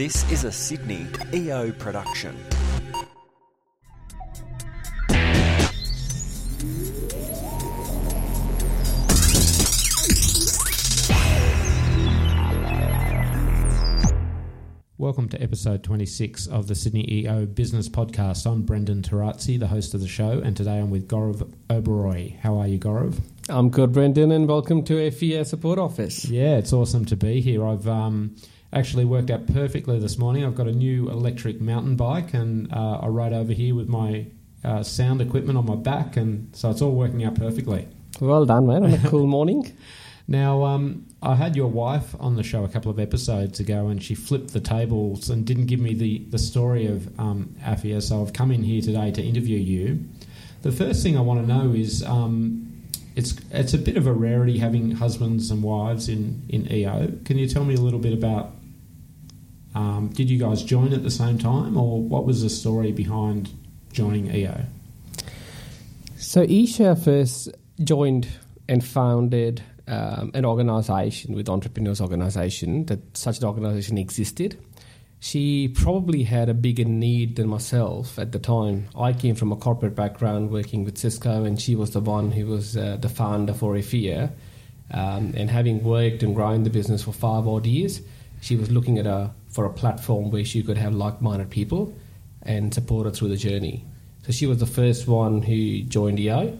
This is a Sydney EO production. Welcome to episode 26 of the Sydney EO Business Podcast. I'm Brendan Torazzi, the host of the show, and today I'm with Gaurav Oberoi. How are you, Gaurav? I'm good, Brendan, and welcome to FEA Support Office. Yeah, it's awesome to be here. I've um, actually worked out perfectly this morning. I've got a new electric mountain bike, and uh, I rode over here with my uh, sound equipment on my back, and so it's all working out perfectly. Well done, mate. on a cool morning. Now, um, I had your wife on the show a couple of episodes ago, and she flipped the tables and didn't give me the, the story of um, AFEA. So I've come in here today to interview you. The first thing I want to know is um, it's it's a bit of a rarity having husbands and wives in, in EO. Can you tell me a little bit about? Um, did you guys join at the same time, or what was the story behind joining EO? So Isha first joined and founded um, an organization with entrepreneurs organization that such an organization existed. She probably had a bigger need than myself at the time. I came from a corporate background working with cisco and she was the one who was uh, the founder for AFEA um, and having worked and grown the business for five odd years she was looking at a for a platform where she could have like-minded people and support her through the journey so she was the first one who joined eo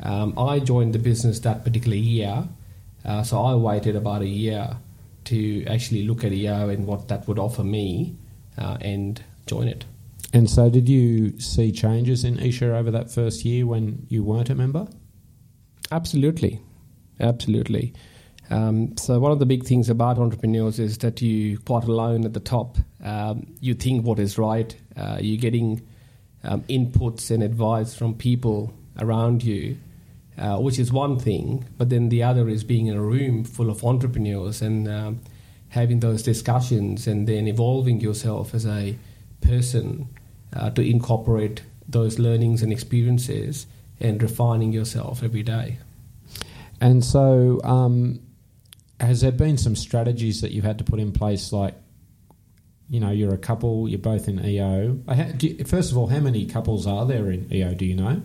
um, I joined the business that particular year, uh, so I waited about a year to actually look at EO and what that would offer me uh, and join it. And so, did you see changes in Isha over that first year when you weren't a member? Absolutely, absolutely. Um, so one of the big things about entrepreneurs is that you quite alone at the top. Um, you think what is right. Uh, you're getting um, inputs and advice from people around you, uh, which is one thing. But then the other is being in a room full of entrepreneurs and um, having those discussions and then evolving yourself as a person uh, to incorporate those learnings and experiences and refining yourself every day. And so, um, has there been some strategies that you've had to put in place, like, you know, you're a couple, you're both in EO. First of all, how many couples are there in EO? Do you know?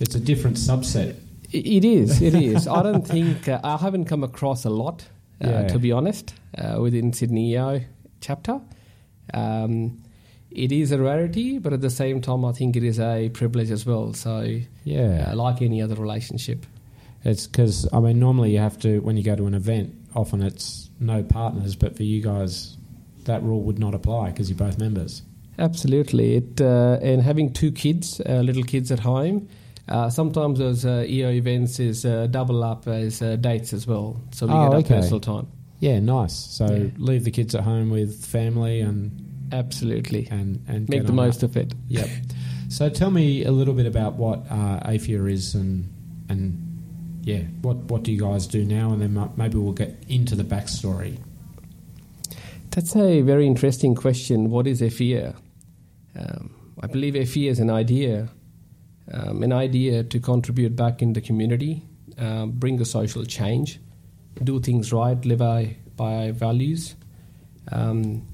It's a different subset. It is. It is. I don't think uh, I haven't come across a lot, uh, yeah. to be honest, uh, within Sydney EO chapter. Um, it is a rarity, but at the same time, I think it is a privilege as well. So, yeah, uh, like any other relationship, it's because I mean, normally you have to when you go to an event. Often it's no partners, but for you guys, that rule would not apply because you're both members. Absolutely. It uh, and having two kids, uh, little kids at home uh, sometimes those uh, EO events is uh, double up as uh, dates as well, so we oh, get okay. personal time. Yeah, nice. So yeah. leave the kids at home with family and absolutely and and make the most of it. Yep. so tell me a little bit about what uh, AFEA is and and yeah, what what do you guys do now, and then maybe we'll get into the backstory. That's a very interesting question. What is AFEA? Um, I believe AFEA is an idea um, an idea to contribute back in the community, um, bring a social change, do things right, live by, by values, um,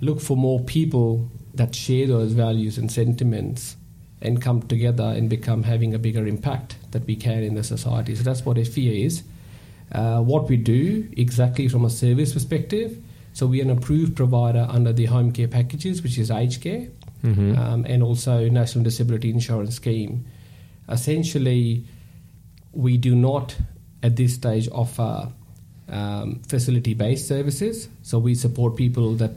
look for more people that share those values and sentiments and come together and become having a bigger impact that we can in the society. So that's what AFEA is. Uh, what we do exactly from a service perspective. So we are an approved provider under the home care packages, which is aged care mm-hmm. um, and also National Disability Insurance Scheme. Essentially, we do not at this stage offer um, facility based services, so we support people that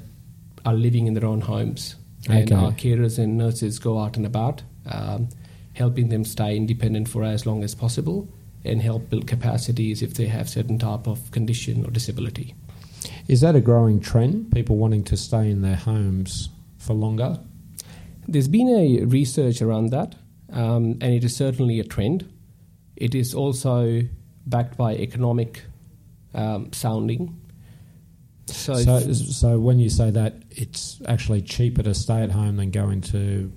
are living in their own homes. Okay. And our carers and nurses go out and about, um, helping them stay independent for as long as possible and help build capacities if they have certain type of condition or disability. Is that a growing trend? People wanting to stay in their homes for longer? There's been a research around that, um, and it is certainly a trend. It is also backed by economic um, sounding. So, so, so, when you say that, it's actually cheaper to stay at home than go into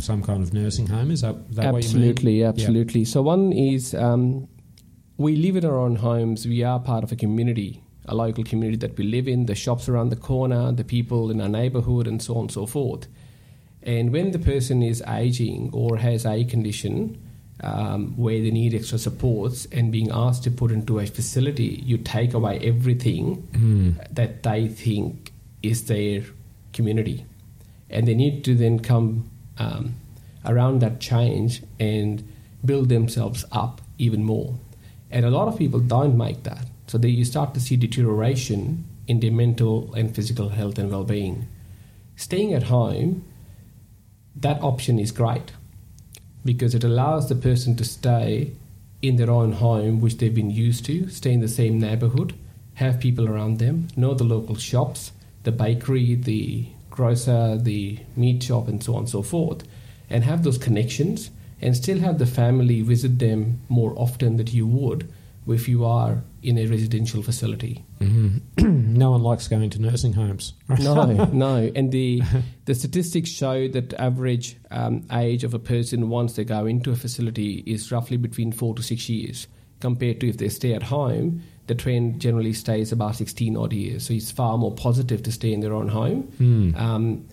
some kind of nursing home. Is that, that absolutely, absolutely? Yep. So one is um, we live in our own homes. We are part of a community. a local community that we live in, the shops around the corner, the people in our neighborhood, and so on and so forth. And when the person is aging or has a condition um, where they need extra supports and being asked to put into a facility, you take away everything that they think is their community. And they need to then come um, around that change and build themselves up even more. And a lot of people don't make that. So they, you start to see deterioration in their mental and physical health and well being. Staying at home, that option is great because it allows the person to stay in their own home, which they've been used to, stay in the same neighborhood, have people around them, know the local shops, the bakery, the grocer, the meat shop, and so on and so forth, and have those connections and still have the family visit them more often than you would if you are in a residential facility. no one likes going to nursing homes. No, no. And the the statistics show that average um, age of a person once they go into a facility is roughly between four to six years, compared to if they stay at home. The trend generally stays about 16 odd years. So it's far more positive to stay in their own home. Um,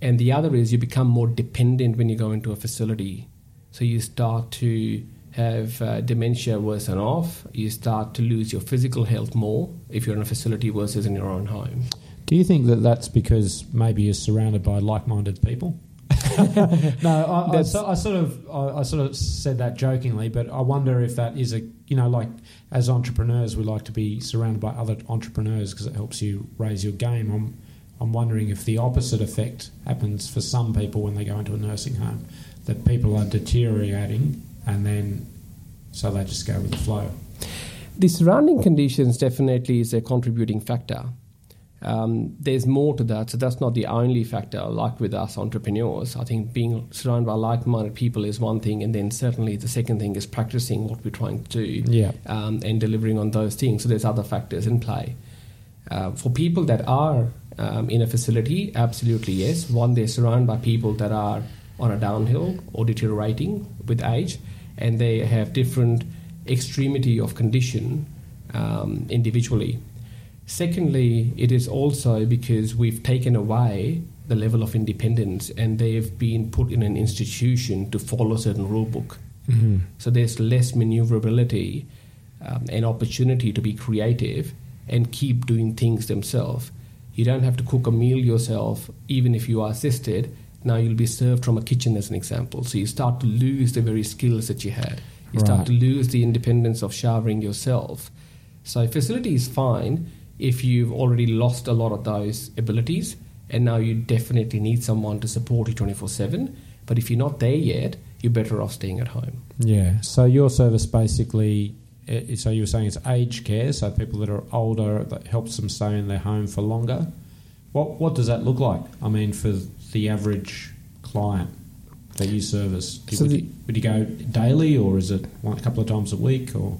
and the other is you become more dependent when you go into a facility. So you start to have uh, dementia worsen off. You start to lose your physical health more if you're in a facility versus in your own home. Do you think that that's because maybe you're surrounded by like-minded people? no, I, I, so- I sort of I, I sort of said that jokingly, but I wonder if that is a you know like as entrepreneurs we like to be surrounded by other entrepreneurs because it helps you raise your game. I'm I'm wondering if the opposite effect happens for some people when they go into a nursing home, that people are deteriorating and then so they just go with the flow. The surrounding conditions definitely is a contributing factor. Um, there's more to that, so that's not the only factor. Like with us entrepreneurs, I think being surrounded by like-minded people is one thing, and then certainly the second thing is practicing what we're trying to do Yeah. um, and delivering on those things. So there's other factors in play. Uh, for people that are um, in a facility, absolutely yes. One, they're surrounded by people that are on a downhill or deteriorating with age, and they have different extremity of condition um, individually. Secondly, it is also because we've taken away the level of independence and they've been put in an institution to follow a certain rule book. So there's less maneuverability um, and opportunity to be creative and keep doing things themselves. You don't have to cook a meal yourself, even if you are assisted. Now you'll be served from a kitchen, as an example. So you start to lose the very skills that you had. You Right. start to lose the independence of showering yourself. So facility is fine if you've already lost a lot of those abilities, and now you definitely need someone to support you 24 7. But if you're not there yet, you're better off staying at home. Yeah. So your service basically, eh, so you were saying it's aged care, so people that are older that helps them stay in their home for longer. What what does that look like? I mean, for the average client that you service, So would, the- you, would you go daily or is it one, a couple of times a week or?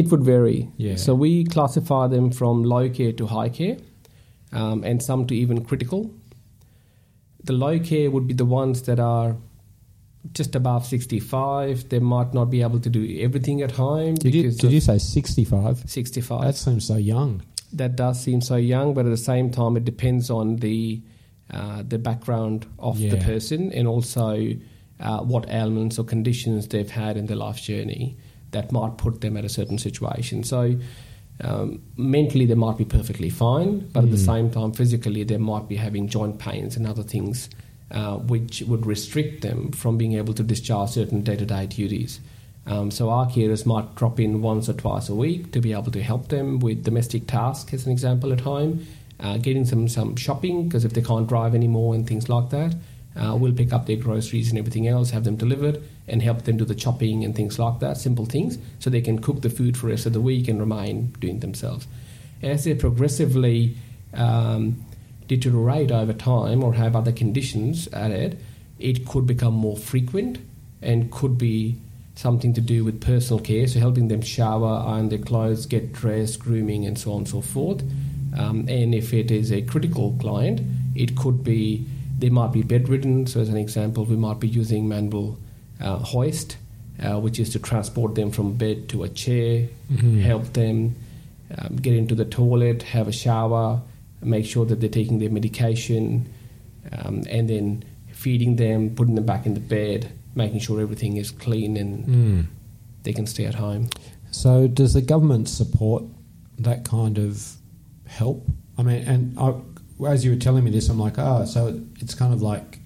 It would vary. Yeah. So we classify them from low care to high care, um, and some to even critical. The low care would be the ones that are just above 65. They might not be able to do everything at home Did you, did you say sixty five? 65. That seems so young. that does seem so young, but at the same time, it depends on the uh, the background of the person and also uh, what ailments or conditions they've had in their life journey that might put them at a certain situation. So. Um, mentally, they might be perfectly fine, but at the same time, physically, they might be having joint pains and other things uh, which would restrict them from being able to discharge certain day to day duties. Um, so our carers might drop in once or twice a week to be able to help them with domestic tasks, as an example, at home, uh, getting some some shopping because if they can't drive anymore and things like that, uh, we'll pick up their groceries and everything else, have them delivered, and help them do the chopping and things like that, simple things, so they can cook the food for the rest of the week and remain doing themselves. As they progressively um, deteriorate over time or have other conditions added, it could become more frequent and could be something to do with personal care, so helping them shower, iron their clothes, get dressed, grooming, and so on and so forth. Um, and if it is a critical client, it could be they might be bedridden. So, as an example, we might be using manual uh, hoist, uh, which is to transport them from bed to a chair, help them um, get into the toilet, have a shower, make sure that they're taking their medication, um, and then feeding them, putting them back in the bed, making sure everything is clean and Mm. they can stay at home. So, does the government support that kind of help? I mean, and I, as you were telling me this, I'm like, ah, so it's kind of like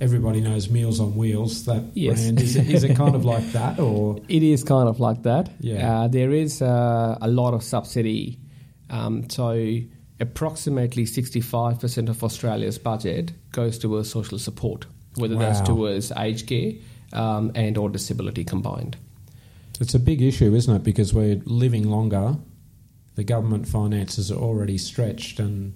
everybody knows Meals on Wheels. That Yes. brand is it, is it kind of like that, or It is kind of like that. Yeah. Uh, there is uh, a lot of subsidy. Um, so, approximately 65% of Australia's budget goes towards social support, whether that's towards aged care um, and or disability combined. it's a big issue, isn't it? Because we're living longer, the government finances are already stretched, and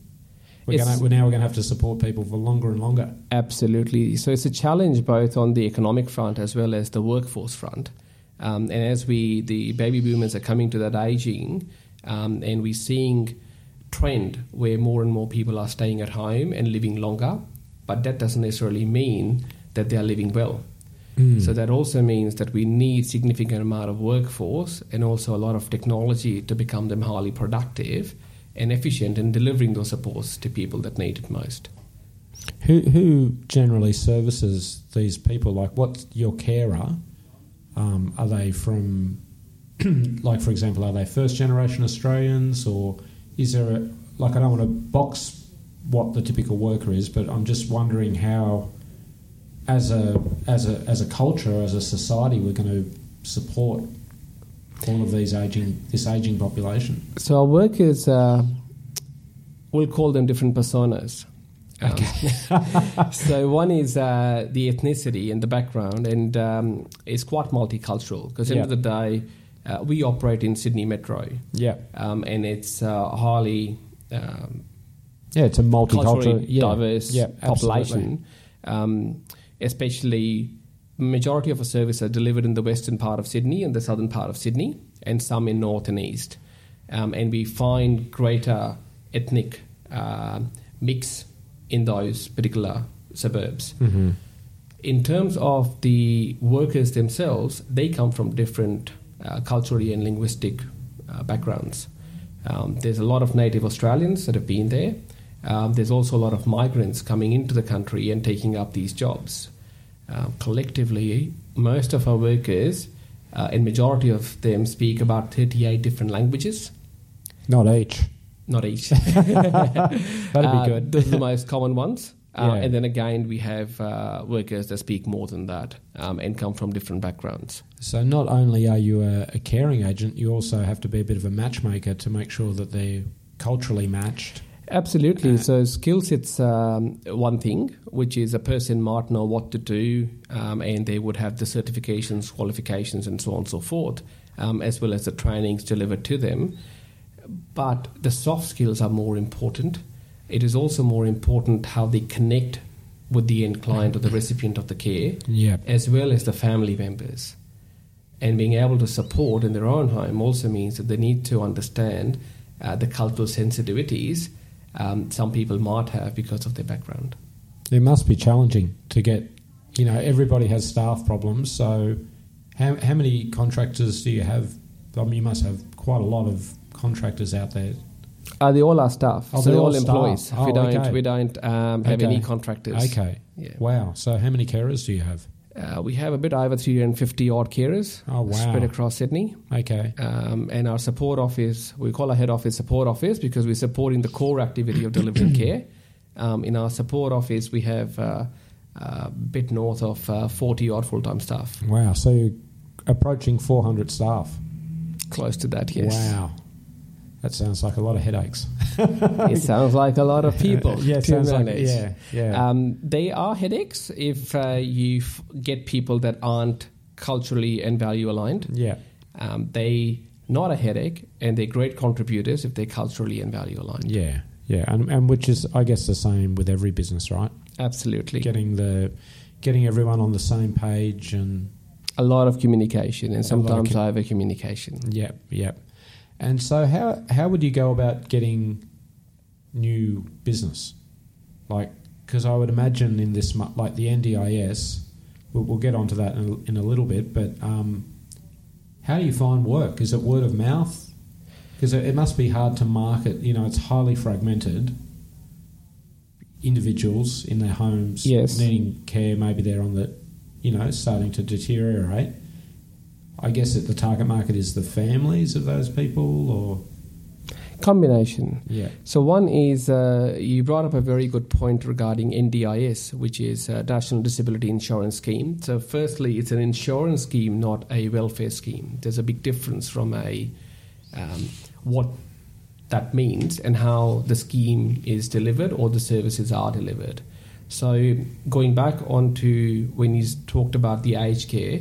we're gonna, we're now we're going to have to support people for longer and longer. Absolutely. So it's a challenge both on the economic front as well as the workforce front. Um, and as we the baby boomers are coming to that aging, um, and we're seeing trend where more and more people are staying at home and living longer, but that doesn't necessarily mean that they are living well. So that also means that we need significant amount of workforce and also a lot of technology to become them highly productive and efficient in delivering those supports to people that need it most. Who who generally services these people? Like, what's your carer? Um, are they from, like, for example, are they first generation Australians, or is there a like? I don't want to box what the typical worker is, but I'm just wondering how, as a as a as a culture, as a society, we're going to support all of these aging this aging population. So our workers, uh, we'll call them different personas. Um, so one is uh, the ethnicity and the background, and um, it's quite multicultural because the end of the day, uh, we operate in Sydney Metro, Yeah, um, and it's uh, highly um, yeah, it's a multicultural, yeah. diverse yeah, population. Um, especially, majority of our services are delivered in the western part of Sydney and the southern part of Sydney, and some in north and east. Um, and we find greater ethnic uh, mix in those particular suburbs. hmm In terms of the workers themselves, they come from different uh, culturally and linguistic uh, backgrounds. Um, there's a lot of native Australians that have been there. Um, there's also a lot of migrants coming into the country and taking up these jobs. Um, collectively, most of our workers, uh, and majority of them, speak about 38 different languages. Not each. Not each. That'd Uh, be good. Those are the most common ones. Uh, Yeah. And then again, we have uh, workers that speak more than that um, and come from different backgrounds. So not only are you a, a caring agent, you also have to be a bit of a matchmaker to make sure that they're culturally matched. Absolutely. So skill sets um, one thing, which is a person might know what to do, um, and they would have the certifications, qualifications, and so on and so forth, um, as well as the trainings delivered to them. But the soft skills are more important. It is also more important how they connect with the end client or the recipient of the care, Yeah. as well as the family members. And being able to support in their own home also means that they need to understand uh, the cultural sensitivities um, some people might have because of their background. It must be challenging to get, you know, everybody has staff problems. So how, how many contractors do you have? I mean, you must have quite a lot of contractors out there. Uh, they all are staff, Oh, so they're they're all, all staff. employees. Oh, we don't, okay. we don't um, have Okay. any contractors. Okay. Yeah. Wow. So how many carers do you have? Uh, we have a bit over 350 odd carers Oh, wow. spread across Sydney. Okay. Um, and our support office, we call our head office support office because we're supporting the core activity of delivering care. Um, in our support office, we have uh, a bit north of uh, 40 odd full time staff. Wow. So you're approaching 400 staff. Close to that, yes. Wow. That sounds like a lot of headaches. It sounds like a lot of people. yeah, sounds like, yeah, yeah. Um, they are headaches if uh, you f- get people that aren't culturally and value aligned. yeah. Um, they not a headache, and they're great contributors if they're culturally and value aligned. Yeah, yeah, and and which is, I guess, the same with every business, right? Absolutely. Getting the getting everyone on the same page, and a lot of communication and sometimes com- over communication. yep, yep. And so, how how would you go about getting new business? Like, because I would imagine in this, like the NDIS, we'll, we'll get onto that in a, in a little bit, but um, how do you find work? Is it word of mouth? Because it it must be hard to market. You know, it's highly fragmented. Individuals in their homes Yes. needing care, maybe they're on the, you know, starting to deteriorate. I guess that the target market is the families of those people, or Combination. yeah, So one is uh, you brought up a very good point regarding NDIS, which is uh, National Disability Insurance Scheme. So firstly, it's an insurance scheme, not a welfare scheme. There's a big difference from a um, what that means and how the scheme is delivered or the services are delivered. So going back onto when you talked about the aged care,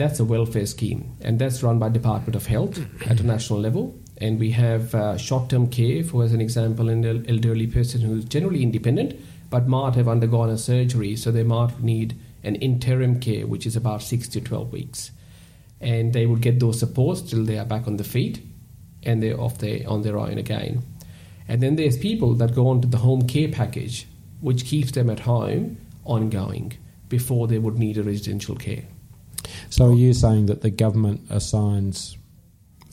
that's a welfare scheme and that's run by Department of Health at a national level. And we have uh, short-term care, for as an example, an elderly person who's generally independent but might have undergone a surgery, so they might need an interim care, which is about six to twelve weeks, and they would get those supports till they are back on the feet, and they're off their on their own again. And then there's people that go on to the home care package, which keeps them at home ongoing before they would need a residential care. So are you saying that the government assigns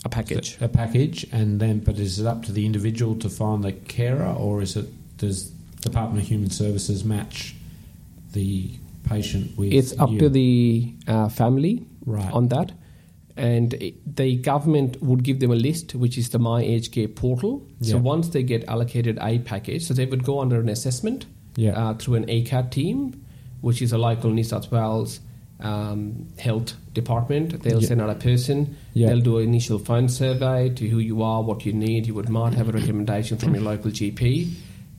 A package. a package, and then but is it up to the individual to find the carer, or is it does Department of Human Services match the patient with? It's up you? to the uh, family right. on that. And it, the government would give them a list, which is the My Aged Care portal. So once they get allocated a package, so they would go under an assessment yeah, uh, through an ACAT team, which is a local New South Wales um, health department. They'll Yeah. send out a person. yeah, They'll do an initial phone survey to who you are, what you need. You would might have a recommendation from your local GP.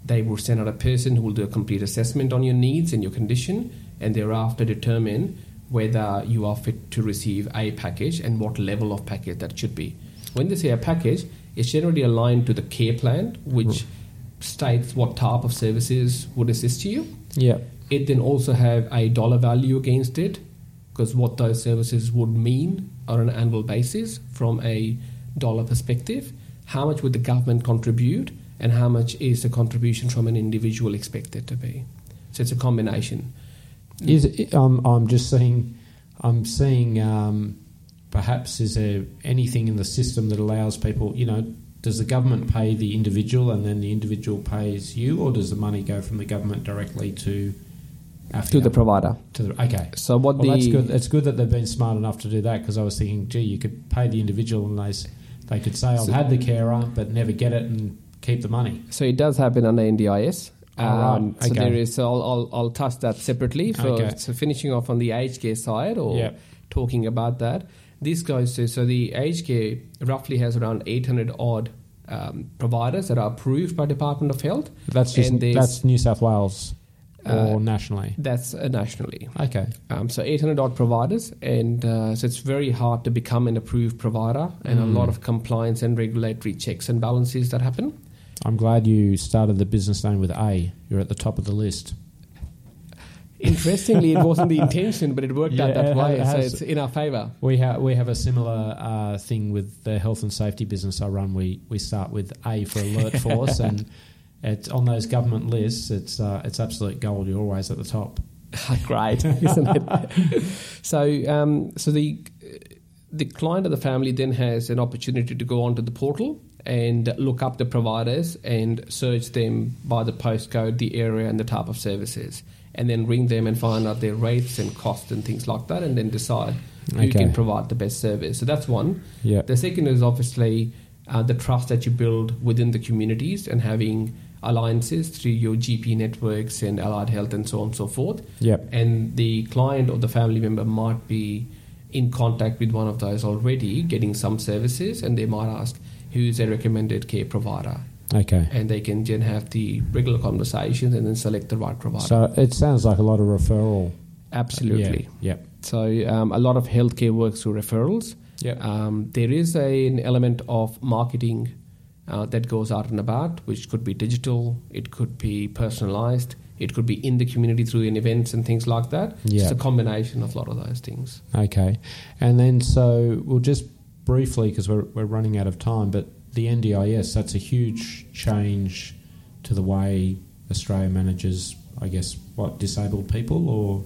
They will send out a person who will do a complete assessment on your needs and your condition, and thereafter determine whether you are fit to receive a package and what level of package that should be. When they say a package, it's generally aligned to the care plan, which states what type of services would assist you. yeah, It then also have a dollar value against it, because what those services would mean on an annual basis from a dollar perspective. How much would the government contribute, and how much is the contribution from an individual expected to be? So it's a combination. Is it, um, I'm just seeing, I'm seeing. Um, perhaps is there anything in the system that allows people? You know, does the government pay the individual, and then the individual pays you, or does the money go from the government directly to? To the provider. To the, okay. So what Well, the that's good. It's good that they've been smart enough to do that because I was thinking, gee, you could pay the individual and they, they could say, I've So- had the carer, but never get it and keep the money. So it does happen under NDIS. Oh, right. Um, So Okay. there is. So I'll, I'll, I'll touch that separately. For, Okay. So finishing off on the aged care side, or Yeah. talking about that, this goes to so the aged care roughly has around 800 odd um, providers that are approved by Department of Health. That's just that's New South Wales or Uh, nationally. That's uh, nationally. Okay. Um, so 800 odd providers, and uh, so it's very hard to become an approved provider, and Mm. a lot of compliance and regulatory checks and balances that happen. I'm glad you started the business name with A. You're at the top of the list. Interestingly, it wasn't the intention, but it worked Yeah, out that way, so it's in our favour. We have we have a similar uh, thing with the health and safety business I run. We we start with A for Alert Force, and it's on those government lists. It's uh, it's absolute gold. You're always at the top. Great, isn't it? so, um, so the the client of the family then has an opportunity to go onto the portal and look up the providers and search them by the postcode, the area, and the type of services, and then ring them and find out their rates and costs and things like that, and then decide who Okay. can provide the best service. So that's one. Yeah. The second is obviously uh, the trust that you build within the communities and having alliances through your GP networks and allied health and so on and so forth. Yep. And the client or the family member might be in contact with one of those already, getting some services, and they might ask who's a recommended care provider. Okay. And they can then have the regular conversations and then select the right provider. So it sounds like a lot of referral. Absolutely. Yeah. Yep. So um, a lot of healthcare works through referrals. Yep. Um, there is a, an element of marketing uh, that goes out and about, which could be digital, it could be personalized, it could be in the community through in events and things like that. Yeah. It's a combination of a lot of those things. Okay. And then so we'll just briefly because we're we're running out of time, but the NDIS that's a huge change to the way Australia manages, I guess, what disabled people or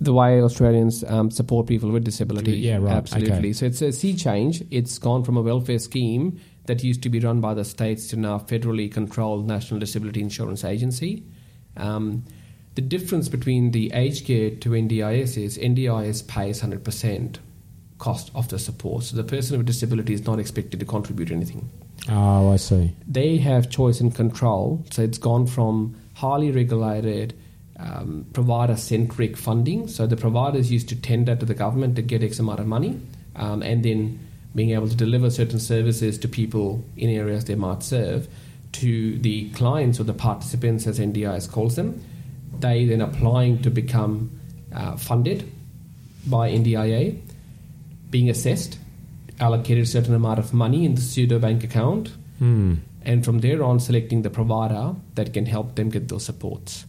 the way Australians um, support people with disability. Yeah, right. Absolutely. Okay. So it's a sea change. It's gone from a welfare scheme that used to be run by the states to now federally controlled National Disability Insurance Agency. Um, the difference between the aged care to NDIS is NDIS pays 100% cost of the support. So the person with disability is not expected to contribute anything Oh, I see. they have choice and control. So it's gone from highly regulated, um, provider centric funding. So the providers used to tender to the government to get X amount of money um, and then being able to deliver certain services to people in areas they might serve to the clients or the participants, as NDIS calls them. They then applying to become uh, funded by NDIA, being assessed, allocated a certain amount of money in the pseudo bank account, Hmm. and from there on selecting the provider that can help them get those supports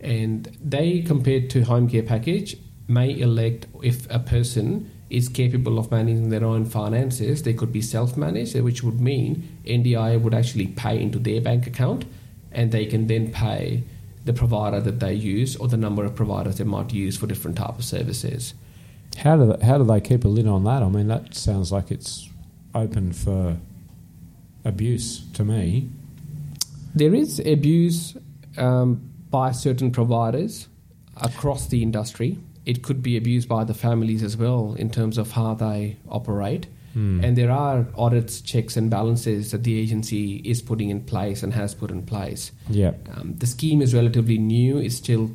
and they compared to home care package may elect if a person is capable of managing their own finances they could be self-managed which would mean ndi would actually pay into their bank account and they can then pay the provider that they use or the number of providers they might use for different type of services How do they, how do they keep a lid on that? I mean, that sounds like it's open for abuse to me. There is abuse um, by certain providers across the industry. It could be abused by the families as well in terms of how they operate. Hmm. And there are audits, checks, and balances that the agency is putting in place and has put in place. Yeah. Um, the scheme is relatively new. It's still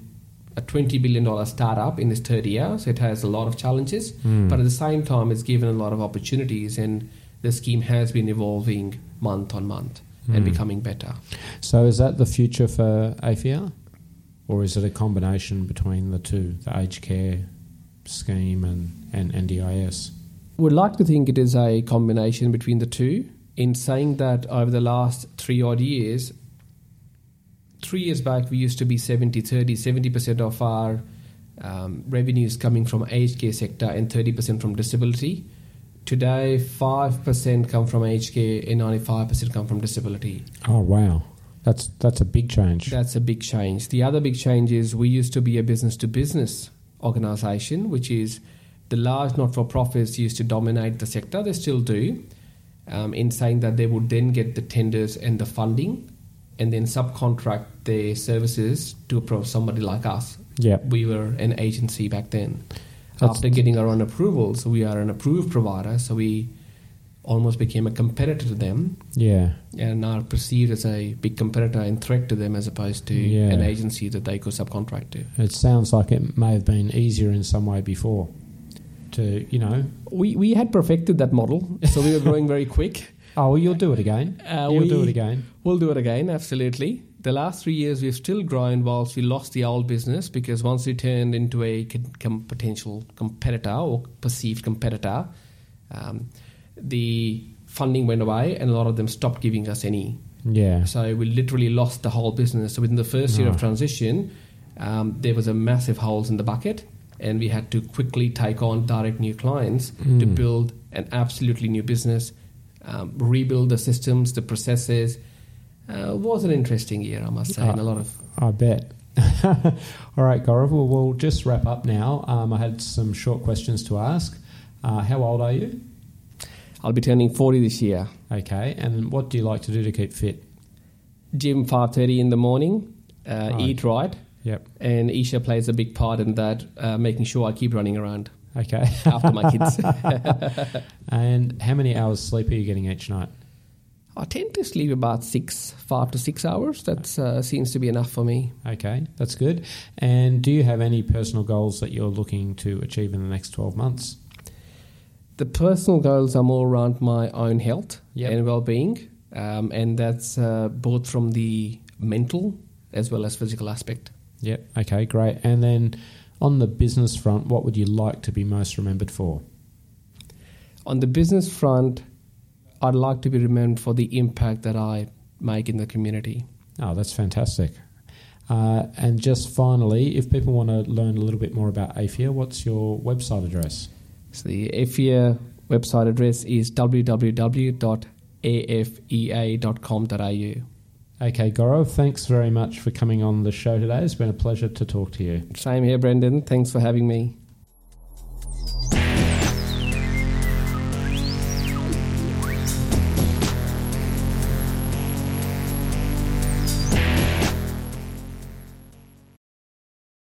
a $20 billion startup in its third year, so it has a lot of challenges. Hmm. But at the same time, it's given a lot of opportunities, and the scheme has been evolving month on month and Hmm. becoming better. So is that the future for AFEA? Or is it a combination between the two, the aged care scheme and, and NDIS? Would like to think it is a combination between the two. In saying that, over the last three odd years, three years back we used to be 70 30, 70% of our um, revenues coming from aged care sector and 30% from disability. Today, 5% come from aged care and 95% come from disability. Oh, wow. That's, that's a big change. That's a big change. The other big change is we used to be a business to business organization, which is the large not for profits used to dominate the sector. They still do, um, in saying that they would then get the tenders and the funding and then subcontract their services to somebody like us. yeah. We were an agency back then. That's- After getting our own approvals, we are an approved provider, so we almost became a competitor to them Yeah. and are perceived as a big competitor and threat to them as opposed to Yeah. an agency that they could subcontract to. It sounds like it may have been easier in some way before to, you know, We, we had perfected that model, so we were growing very quick. oh, well, you'll do it again. Uh, you'll we- do it again. We'll do it again, absolutely. The last three years, we've still grown whilst we lost the old business because once we turned into a com- potential competitor or perceived competitor, um, the funding went away and a lot of them stopped giving us any Yeah. So we literally lost the whole business. So within the first year Ah. of transition, um, there was a massive holes in the bucket, and we had to quickly take on direct new clients to Mm. build an absolutely new business, um, rebuild the systems, the processes. Uh, it was an interesting year, I must say, and a lot of I bet. All right, Gaurav, well, we'll just wrap up now. Um, I had some short questions to ask. Uh, how old are you? I'll be turning 40 this year. Okay, and what do you like to do to keep fit? Gym 5:30 in the morning, uh, eat right, Yep. and Isha plays a big part in that, uh, making sure I keep running around Okay. after my kids. and how many hours sleep are you getting each night? I tend to sleep about six, five to six hours. That uh, seems to be enough for me. Okay, that's good. And do you have any personal goals that you're looking to achieve in the next 12 months? The personal goals are more around my own health Yep. and well-being, um, and that's uh, both from the mental as well as physical aspect. Yep. Okay, great. And then on the business front, what would you like to be most remembered for? On the business front, I'd like to be remembered for the impact that I make in the community. Oh, that's fantastic. Uh, and just finally, if people want to learn a little bit more about AFEA, what's your website address? So the AFEA website address is www.afea.com.au. Okay, Gaurav, thanks very much for coming on the show today. It's been a pleasure to talk to you. Same here, Brendan. Thanks for having me.